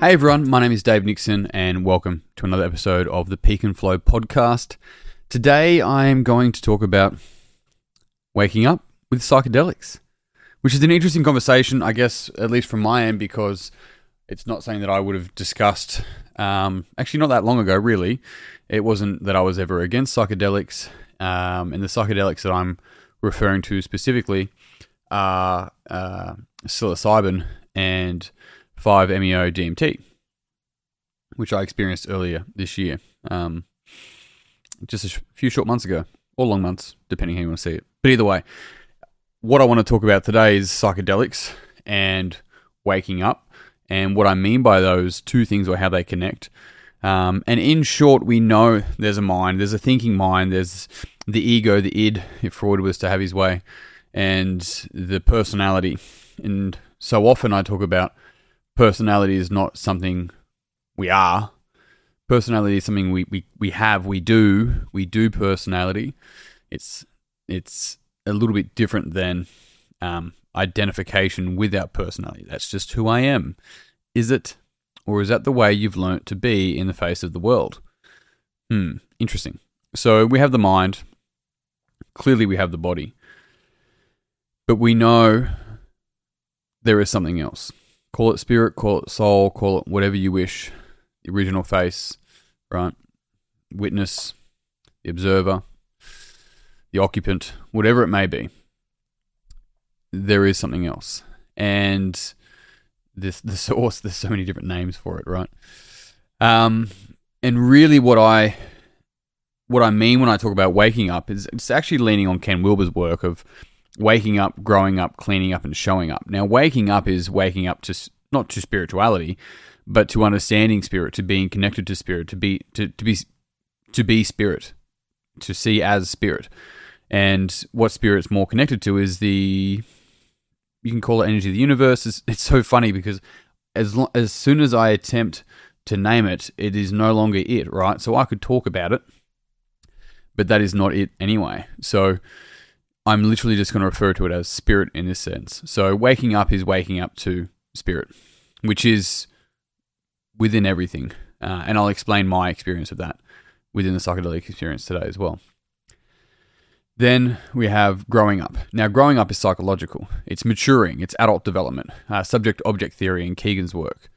Hey everyone, my name is Dave Nixon, and welcome to another episode of the Peak and Flow podcast. Today I am going to talk about waking up with psychedelics, which is an interesting conversation, I guess, at least from my end, because it's not something that I would have discussed um, actually not that long ago, really. It wasn't that I was ever against psychedelics, um, and the psychedelics that I'm referring to specifically are uh, psilocybin and 5-MeO DMT, which I experienced earlier this year, um, just a few short months ago, or long months, depending how you want to see it. But either way, what I want to talk about today is psychedelics and waking up, and what I mean by those two things or how they connect. Um, and in short, we know there's a mind, there's a thinking mind, there's the ego, the id, if Freud was to have his way, and the personality. And so often I talk about personality is not something we are. Personality is something we, we, we have, we do, we do personality. It's it's a little bit different than um, identification with our personality. That's just who I am. Is it, or is that the way you've learnt to be in the face of the world? Hmm, interesting. So we have the mind. Clearly, we have the body. But we know there is something else. Call it spirit, call it soul, call it whatever you wish. The original face, right? Witness, the observer, the occupant, whatever it may be. There is something else. And this the source, there's so many different names for it, right? Um, and really what I what I mean when I talk about waking up is it's actually leaning on Ken Wilber's work of waking up, growing up, cleaning up, and showing up. Now, waking up is waking up to not to spirituality, but to understanding spirit, to being connected to spirit, to be to, to be to be spirit, to see as spirit. And what spirit's more connected to is the you can call it energy of the universe. It's, it's so funny because as lo- as soon as I attempt to name it, it is no longer it, right? So I could talk about it, but that is not it anyway. So I'm literally just going to refer to it as spirit in this sense. So waking up is waking up to spirit, which is within everything. Uh, and I'll explain my experience of that within the psychedelic experience today as well. Then we have growing up. Now, growing up is psychological. It's maturing. It's adult development, uh, subject object theory, and Kegan's work.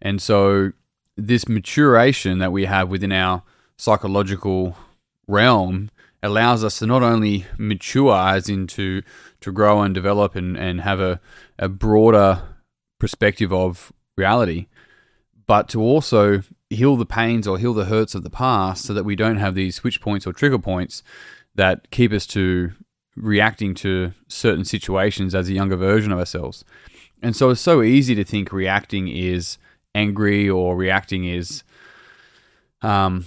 And so, this maturation that we have within our psychological realm allows us to not only mature as into to grow and develop and, and have a, a broader perspective of reality, but to also heal the pains or heal the hurts of the past so that we don't have these switch points or trigger points that keep us to reacting to certain situations as a younger version of ourselves. And so it's so easy to think reacting is angry or reacting is um,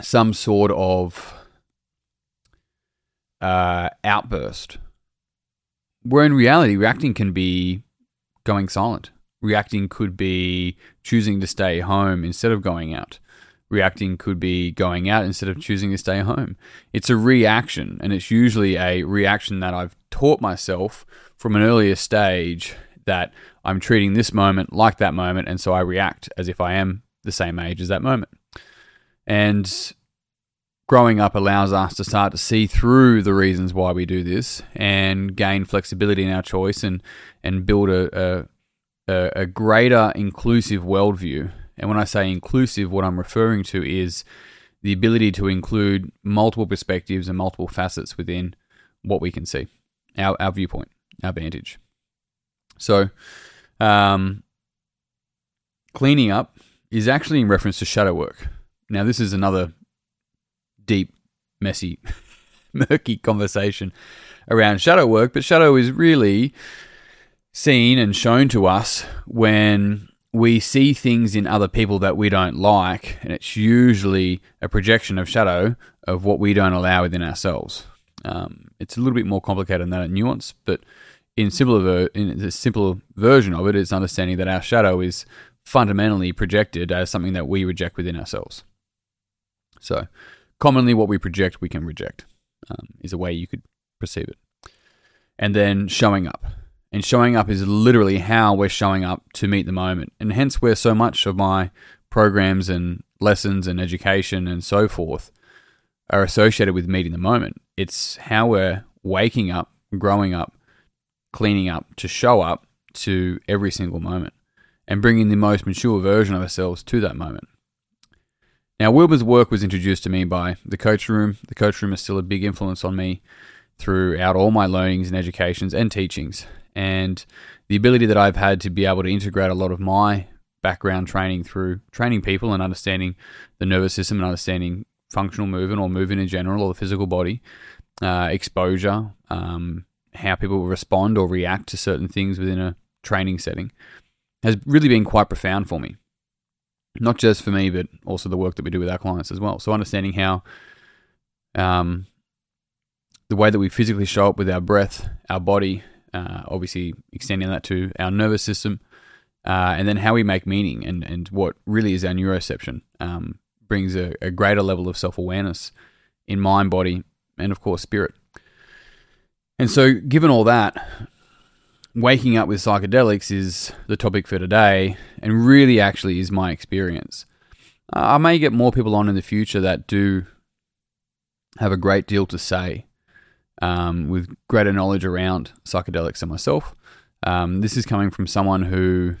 some sort of uh, outburst. Where in reality, reacting can be going silent. Reacting could be choosing to stay home instead of going out. Reacting could be going out instead of choosing to stay home. It's a reaction, and it's usually a reaction that I've taught myself from an earlier stage that I'm treating this moment like that moment, and so I react as if I am the same age as that moment. And growing up allows us to start to see through the reasons why we do this and gain flexibility in our choice and and build a a, a greater inclusive worldview. And when I say inclusive, what I'm referring to is the ability to include multiple perspectives and multiple facets within what we can see, our, our viewpoint, our vantage. So, um, cleaning up is actually in reference to shadow work. Now, this is another deep, messy, murky conversation around shadow work, but shadow is really seen and shown to us when we see things in other people that we don't like, and it's usually a projection of shadow of what we don't allow within ourselves. Um, it's a little bit more complicated than that in nuance, but in simpler ver- in the simpler version of it, it's understanding that our shadow is fundamentally projected as something that we reject within ourselves. So, commonly, what we project, we can reject, um, is a way you could perceive it. And then showing up. And showing up is literally how we're showing up to meet the moment. And hence, where so much of my programs and lessons and education and so forth are associated with meeting the moment. It's how we're waking up, growing up, cleaning up to show up to every single moment and bringing the most mature version of ourselves to that moment. Now, Wilber's work was introduced to me by the Coach Room. The Coach Room is still a big influence on me throughout all my learnings and educations and teachings. And the ability that I've had to be able to integrate a lot of my background training through training people and understanding the nervous system and understanding functional movement or movement in general or the physical body, uh, exposure, um, how people respond or react to certain things within a training setting has really been quite profound for me. Not just for me, but also the work that we do with our clients as well. So understanding how um, the way that we physically show up with our breath, our body, uh, obviously extending that to our nervous system, uh, and then how we make meaning and, and what really is our neuroception um, brings a, a greater level of self awareness in mind, body, and of course, spirit. And so, given all that, waking up with psychedelics is the topic for today, and really actually is my experience. Uh, I may get more people on in the future that do have a great deal to say um, with greater knowledge around psychedelics than myself. Um, this is coming from someone who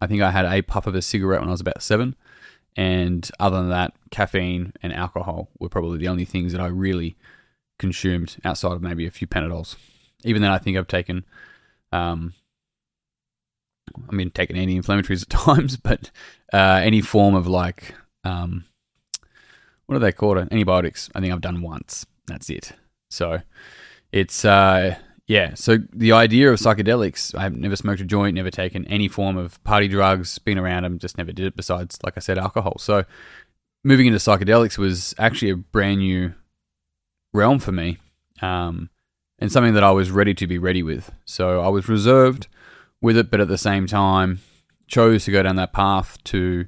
I think I had a puff of a cigarette when I was about seven. And other than that, caffeine and alcohol were probably the only things that I really consumed outside of maybe a few Panadols. Even then, I think I've taken, um, I mean, taken anti-inflammatories at times, but uh, any form of like, um, what are they called? Antibiotics. I think I've done once. That's it. So it's uh, yeah, so the idea of psychedelics, I've never smoked a joint, never taken any form of party drugs, been around them, just never did it besides, like I said, alcohol. So moving into psychedelics was actually a brand new realm for me um, and something that I was ready to be ready with. So I was reserved with it, but at the same time, chose to go down that path to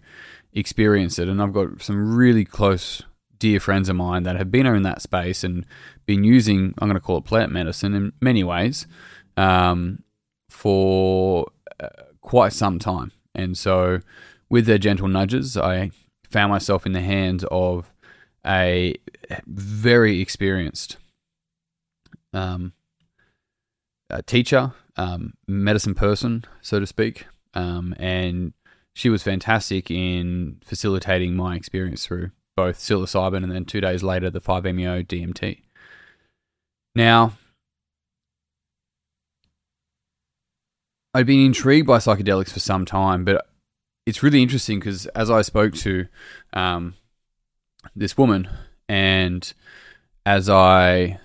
experience it. And I've got some really close dear friends of mine that have been in that space and been using, I'm going to call it plant medicine in many ways, um, for uh, quite some time. And so, with their gentle nudges, I found myself in the hands of a very experienced um, teacher, um, medicine person, so to speak. Um, and she was fantastic in facilitating my experience through both psilocybin and then two days later the 5-MeO DMT. Now, I'd been intrigued by psychedelics for some time, but it's really interesting because as I spoke to um, this woman and as I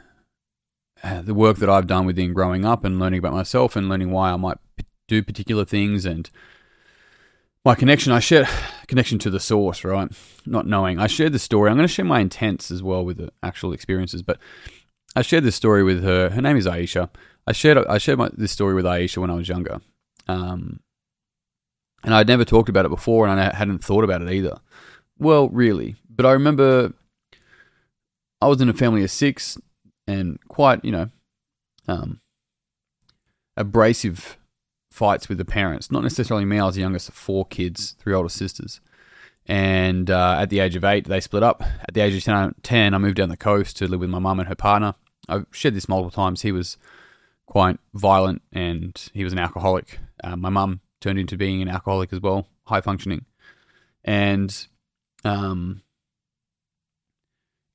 the work that I've done within growing up and learning about myself and learning why I might do particular things and my connection, I share connection to the source, right? Not knowing. I shared the story. I'm going to share my intents as well with the actual experiences, but I shared this story with her. Her name is Aisha. I shared I shared my, this story with Aisha when I was younger, um, and I'd never talked about it before, and I hadn't thought about it either. Well, really, but I remember I was in a family of six, and quite you know, um, abrasive fights with the parents. Not necessarily me. I was the youngest of four kids, three older sisters. And uh, at the age of eight, they split up. At the age of 10, I moved down the coast to live with my mum and her partner. I've shared this multiple times. He was quite violent and he was an alcoholic. Uh, my mum turned into being an alcoholic as well, high functioning. And um,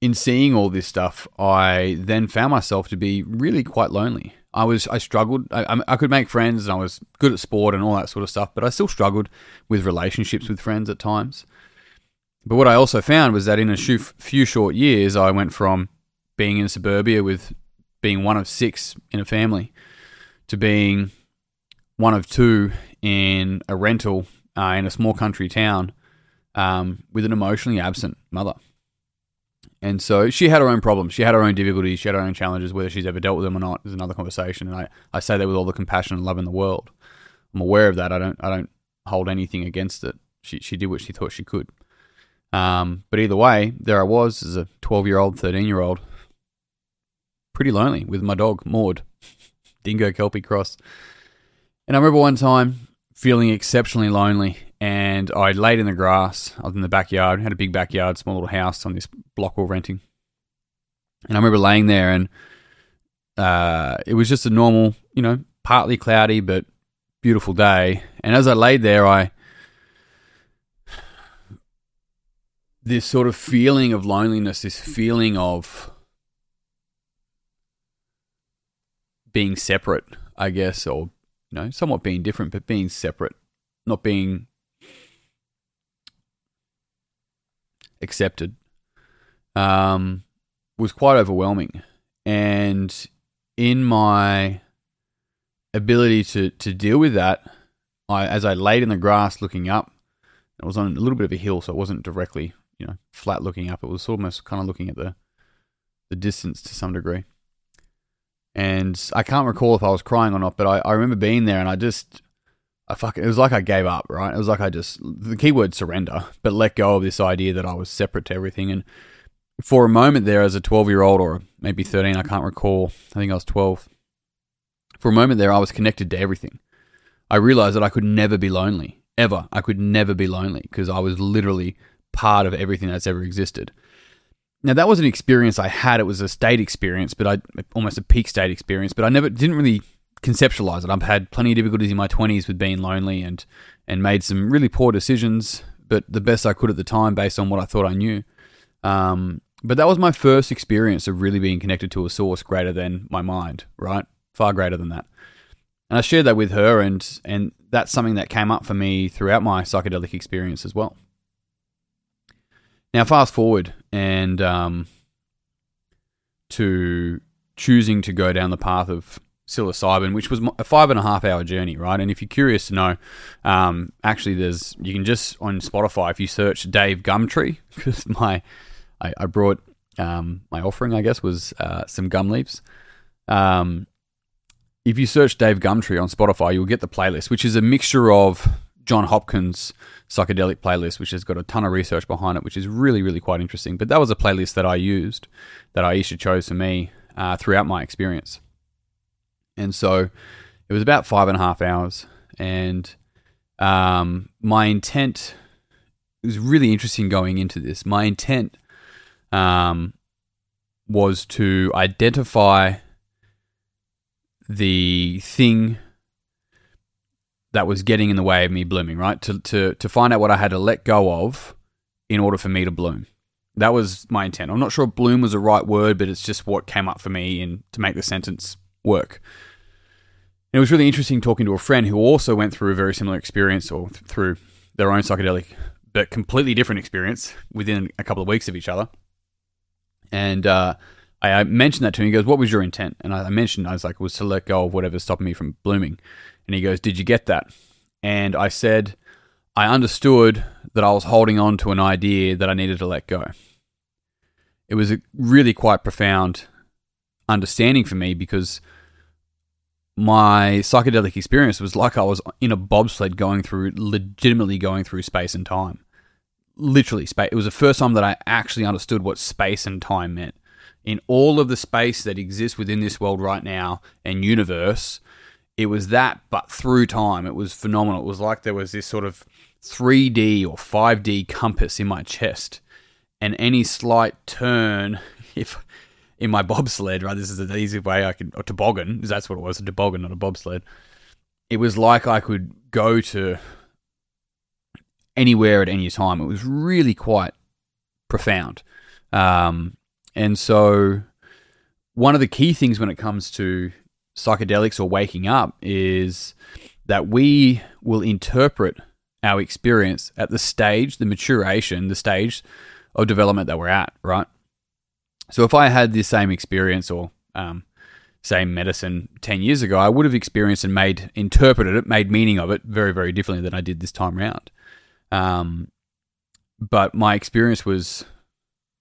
in seeing all this stuff, I then found myself to be really quite lonely. I was I struggled. I, I could make friends and I was good at sport and all that sort of stuff, but I still struggled with relationships with friends at times. But what I also found was that in a few short years, I went from being in suburbia with being one of six in a family to being one of two in a rental uh, in a small country town um, with an emotionally absent mother. And so she had her own problems. She had her own difficulties. She had her own challenges. Whether she's ever dealt with them or not is another conversation. And I, I say that with all the compassion and love in the world. I'm aware of that. I don't I don't hold anything against it. She she did what she thought she could. Um, but either way, there I was as a 12 year old, 13 year old, pretty lonely with my dog Maud, Dingo Kelpie Cross. And I remember one time feeling exceptionally lonely, and I laid in the grass. I was in the backyard, had a big backyard, small little house on this block we we're renting. And I remember laying there, and uh, it was just a normal, you know, partly cloudy but beautiful day. And as I laid there, I this sort of feeling of loneliness, this feeling of being separate, I guess, or you know, somewhat being different, but being separate, not being accepted, um, was quite overwhelming. And in my ability to to deal with that, I as I laid in the grass looking up, it was on a little bit of a hill, so it wasn't directly you know flat looking up. It was almost kind of looking at the the distance to some degree. And I can't recall if I was crying or not, but I, I remember being there and I just I fuck it was like I gave up, right? It was like I just the keyword surrender, but let go of this idea that I was separate to everything. And for a moment there as a twelve year old or maybe thirteen, I can't recall. I think I was twelve. For a moment there I was connected to everything. I realized that I could never be lonely. Ever. I could never be lonely because I was literally part of everything that's ever existed. Now that was an experience I had. It was a state experience, but I almost a peak state experience. But I never didn't really conceptualize it. I've had plenty of difficulties in my twenties with being lonely and and made some really poor decisions, but the best I could at the time based on what I thought I knew. Um, but that was my first experience of really being connected to a source greater than my mind, right? Far greater than that. And I shared that with her, and and that's something that came up for me throughout my psychedelic experience as well. Now, fast forward and um, to choosing to go down the path of psilocybin, which was a five and a half hour journey, right? And if you're curious to know, um, actually, there's you can just on Spotify if you search Dave Gumtree because my I, I brought um, my offering, I guess, was uh, some gum leaves. Um, if you search Dave Gumtree on Spotify, you'll get the playlist, which is a mixture of John Hopkins psychedelic playlist, which has got a ton of research behind it, which is really, really quite interesting. But that was a playlist that I used, that Aisha chose for me uh, throughout my experience. And so it was about five and a half hours. And um, my intent was really interesting going into this. My intent um, was to identify the thing that was getting in the way of me blooming, right? To, to, to find out what I had to let go of in order for me to bloom. That was my intent. I'm not sure bloom was the right word, but it's just what came up for me in, to make the sentence work. And it was really interesting talking to a friend who also went through a very similar experience or th- through their own psychedelic, but completely different experience within a couple of weeks of each other. And uh, I, I, mentioned that to him. He goes, What was your intent? And I, I mentioned, I was like, it was to let go of whatever's stopping me from blooming. And he goes, Did you get that? And I said, I understood that I was holding on to an idea that I needed to let go. It was a really quite profound understanding for me because my psychedelic experience was like I was in a bobsled going through, legitimately going through space and time. Literally, space. It was the first time that I actually understood what space and time meant. In all of the space that exists within this world right now and universe, it was that, but through time. It was phenomenal. It was like there was this sort of 3D or 5D compass in my chest. And any slight turn, if in my bobsled, right, this is the easy way I could, or toboggan, that's what it was, a toboggan, not a bobsled. It was like I could go to anywhere at any time. It was really quite profound. Um, and so, one of the key things when it comes to psychedelics or waking up is that we will interpret our experience at the stage, the maturation, the stage of development that we're at, right? So if I had the same experience or um, same medicine 10 years ago, I would have experienced and made, interpreted it, made meaning of it very, very differently than I did this time around. Um, but my experience was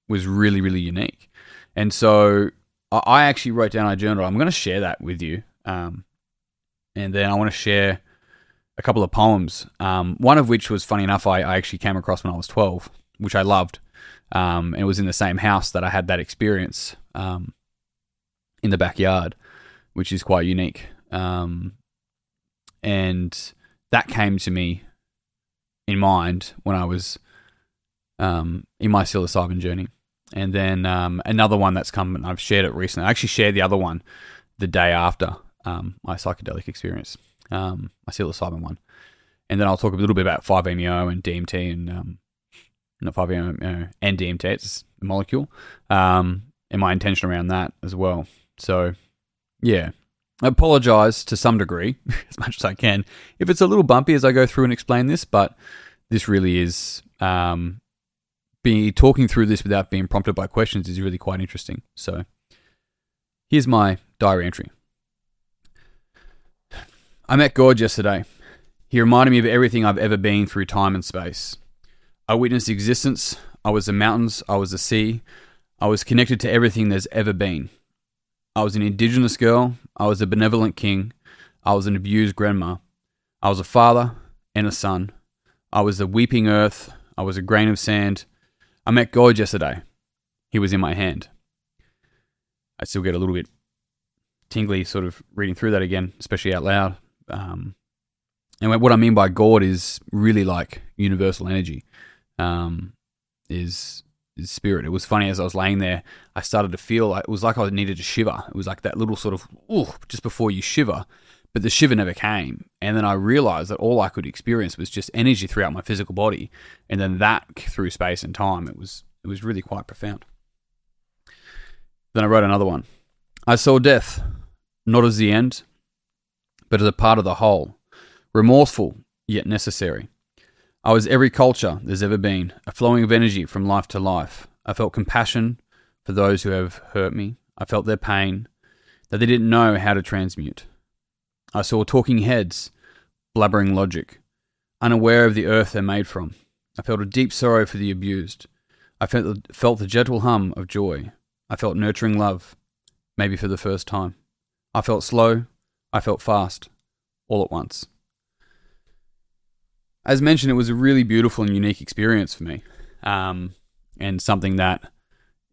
was really, really unique. And so I actually wrote down a journal. I'm going to share that with you. Um, and then I want to share a couple of poems. Um, one of which was funny enough, I, I, actually came across when I was 12, which I loved. Um, and it was in the same house that I had that experience um, in the backyard, which is quite unique. Um, and that came to me in mind when I was um, in my psilocybin journey. And then um, another one that's come, and I've shared it recently. I actually shared the other one the day after um, my psychedelic experience, my psilocybin one. And then I'll talk a little bit about 5-MeO and DMT and not 5-MeO and DMT. It's a molecule, um, and my intention around that as well. So, yeah, I apologize to some degree, as much as I can, if it's a little bumpy as I go through and explain this, but this really is um, be talking through this without being prompted by questions is really quite interesting. So, here's my diary entry. I met God yesterday. He reminded me of everything I've ever been through time and space. I witnessed existence. I was the mountains. I was the sea. I was connected to everything there's ever been. I was an indigenous girl. I was a benevolent king. I was an abused grandma. I was a father and a son. I was the weeping earth. I was a grain of sand. I met God yesterday. He was in my hand. I still get a little bit tingly sort of reading through that again, especially out loud. Um, and what I mean by God is really like universal energy, um, is is spirit. It was funny as I was laying there, I started to feel like it was like I needed to shiver. It was like that little sort of ooh, just before you shiver, but the shiver never came. And then I realized that all I could experience was just energy throughout my physical body, and then that through space and time. It was it was really quite profound. Then I wrote another one. I saw death, not as the end, but as a part of the whole, remorseful yet necessary. I was every culture there's ever been, a flowing of energy from life to life. I felt compassion for those who have hurt me. I felt their pain that they didn't know how to transmute. I saw talking heads, blubbering logic, unaware of the earth they're made from. I felt a deep sorrow for the abused. I felt, felt the gentle hum of joy. I felt nurturing love, maybe for the first time. I felt slow. I felt fast, all at once as mentioned, it was a really beautiful and unique experience for me, um, and something that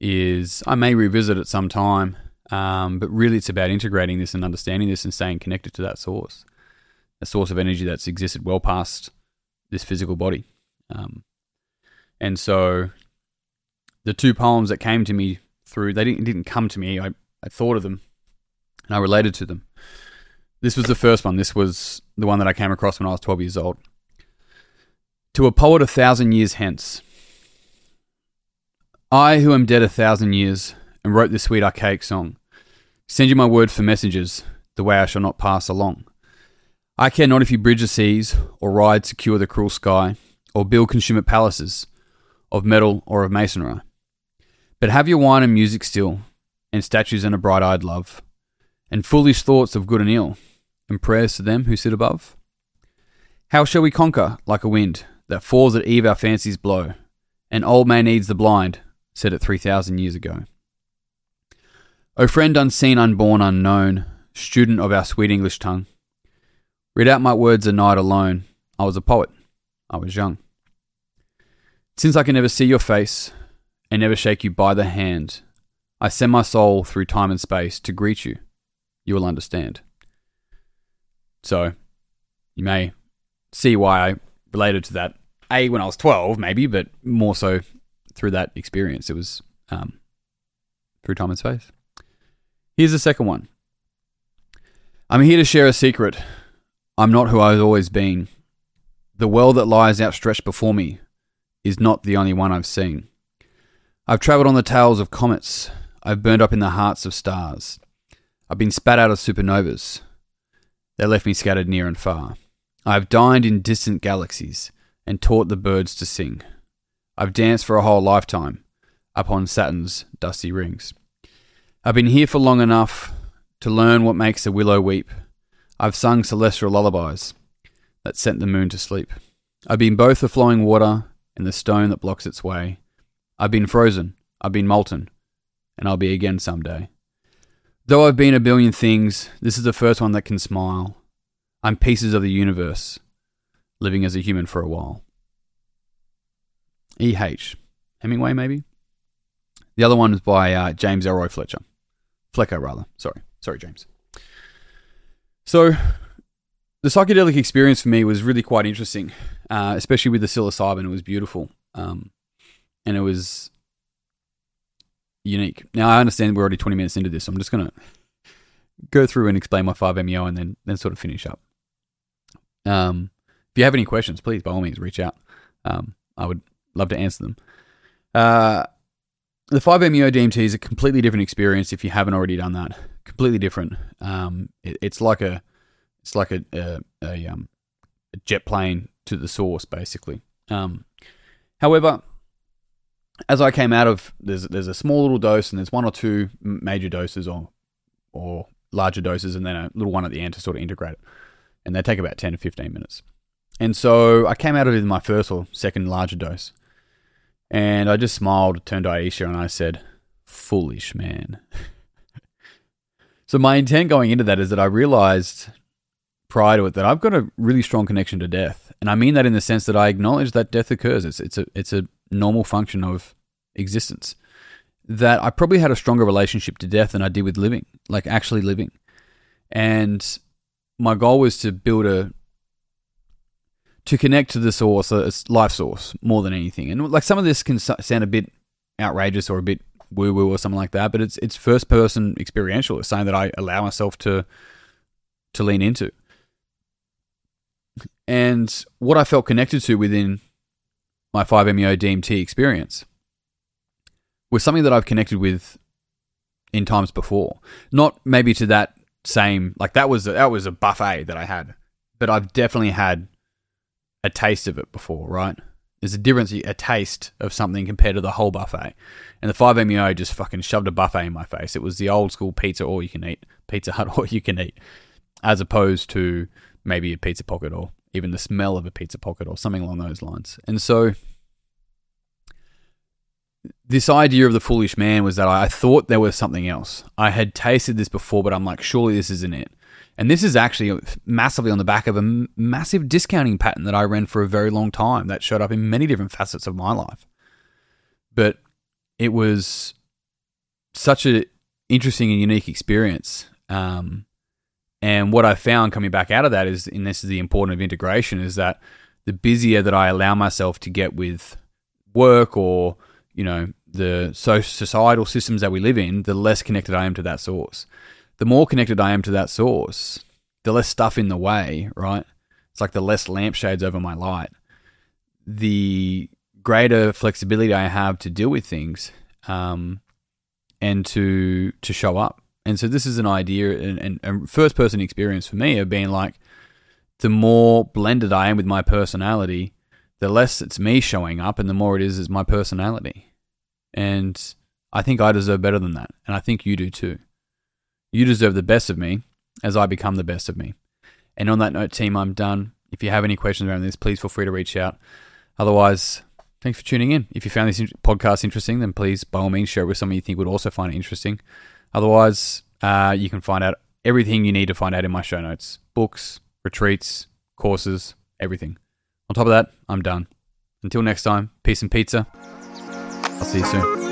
is I may revisit at some time. Um, but really, it's about integrating this and understanding this and staying connected to that source, a source of energy that's existed well past this physical body. Um, and so, the two poems that came to me through they didn't didn't come to me. I I thought of them, and I related to them. This was the first one. This was the one that I came across when I was twelve years old. To a poet a thousand years hence. I, who am dead a thousand years, and wrote this sweet archaic song, send you my word for messages, the way I shall not pass along. I care not if you bridge the seas, or ride secure the cruel sky, or build consummate palaces, of metal or of masonry. But have your wine and music still, and statues and a bright eyed love, and foolish thoughts of good and ill, and prayers to them who sit above. How shall we conquer like a wind? That falls at eve our fancies blow. An old Maeonides the blind, said it 3,000 years ago. O friend unseen, unborn, unknown, student of our sweet English tongue, read out my words a night alone. I was a poet, I was young. Since I can never see your face and never shake you by the hand, I send my soul through time and space to greet you. You will understand. So, you may see why I related to that a when I was twelve, maybe, but more so through that experience. It was um, through time and space. Here's the second one. I'm here to share a secret. I'm not who I've always been. The world that lies outstretched before me is not the only one I've seen. I've travelled on the tails of comets. I've burned up in the hearts of stars. I've been spat out of supernovas. They left me scattered near and far. I've dined in distant galaxies and taught the birds to sing. I've danced for a whole lifetime upon Saturn's dusty rings. I've been here for long enough to learn what makes a willow weep. I've sung celestial lullabies that sent the moon to sleep. I've been both the flowing water and the stone that blocks its way. I've been frozen, I've been molten, and I'll be again someday. Though I've been a billion things, this is the first one that can smile. I'm pieces of the universe, living as a human for a while. E.H. Hemingway, maybe? The other one is by uh, James Elroy Fletcher. Flecker, rather. Sorry. Sorry, James. So, the psychedelic experience for me was really quite interesting, uh, especially with the psilocybin. It was beautiful, um, and it was unique. Now I understand we're already twenty minutes into this. So I'm just gonna go through and explain my five MEO and then then sort of finish up. Um, if you have any questions, please by all means reach out. Um, I would love to answer them. Uh, the 5-MeO DMT is a completely different experience if you haven't already done that. Completely different. Um, it, it's like a it's like a a, a, um, a, jet plane to the source, basically. Um, however, as I came out of there's there's a small little dose and there's one or two major doses or or larger doses and then a little one at the end to sort of integrate it, and they take about ten to fifteen minutes. And so I came out of it in my first or second larger dose. And I just smiled, turned to Aisha, and I said, Foolish man. so my intent going into that is that I realized prior to it that I've got a really strong connection to death. And I mean that in the sense that I acknowledge that death occurs. It's, it's, a, it's a normal function of existence. That I probably had a stronger relationship to death than I did with living, like actually living. And my goal was to build a to connect to the source, uh, a life source, more than anything. And like some of this can sound a bit outrageous or a bit woo woo or something like that, but it's it's first person experiential. It's something that I allow myself to to lean into. And what I felt connected to within my 5MEO DMT experience was something that I've connected with in times before. Not maybe to that same like that was that was a buffet that I had, but I've definitely had a taste of it before, right? There's a difference, a taste of something compared to the whole buffet. And the 5MEO just fucking shoved a buffet in my face. It was the old school pizza all you can eat, Pizza Hut all you can eat, as opposed to maybe a pizza pocket or even the smell of a pizza pocket or something along those lines. And so this idea of the foolish man was that I thought there was something else. I had tasted this before, but I'm like, surely this isn't it. And this is actually massively on the back of a massive discounting pattern that I ran for a very long time that showed up in many different facets of my life. But it was such an interesting and unique experience. Um, and what I found coming back out of that is, and this is the importance of integration, is that the busier that I allow myself to get with work or, you know, the societal systems that we live in, the less connected I am to that source the more connected I am to that source, the less stuff in the way, right? It's like the less lampshades over my light, the greater flexibility I have to deal with things um, and to to show up. And so this is an idea and, and, first person experience for me of being like, the more blended I am with my personality, the less it's me showing up, and the more it is is my personality. And I think I deserve better than that, and I think you do too. You deserve the best of me as I become the best of me. And on that note, team, I'm done. If you have any questions around this, please feel free to reach out. Otherwise, thanks for tuning in. If you found this podcast interesting, then please, by all means, share it with someone you think would also find it interesting. Otherwise, uh, you can find out everything you need to find out in my show notes books, retreats, courses, everything. On top of that, I'm done. Until next time, peace and pizza. I'll see you soon.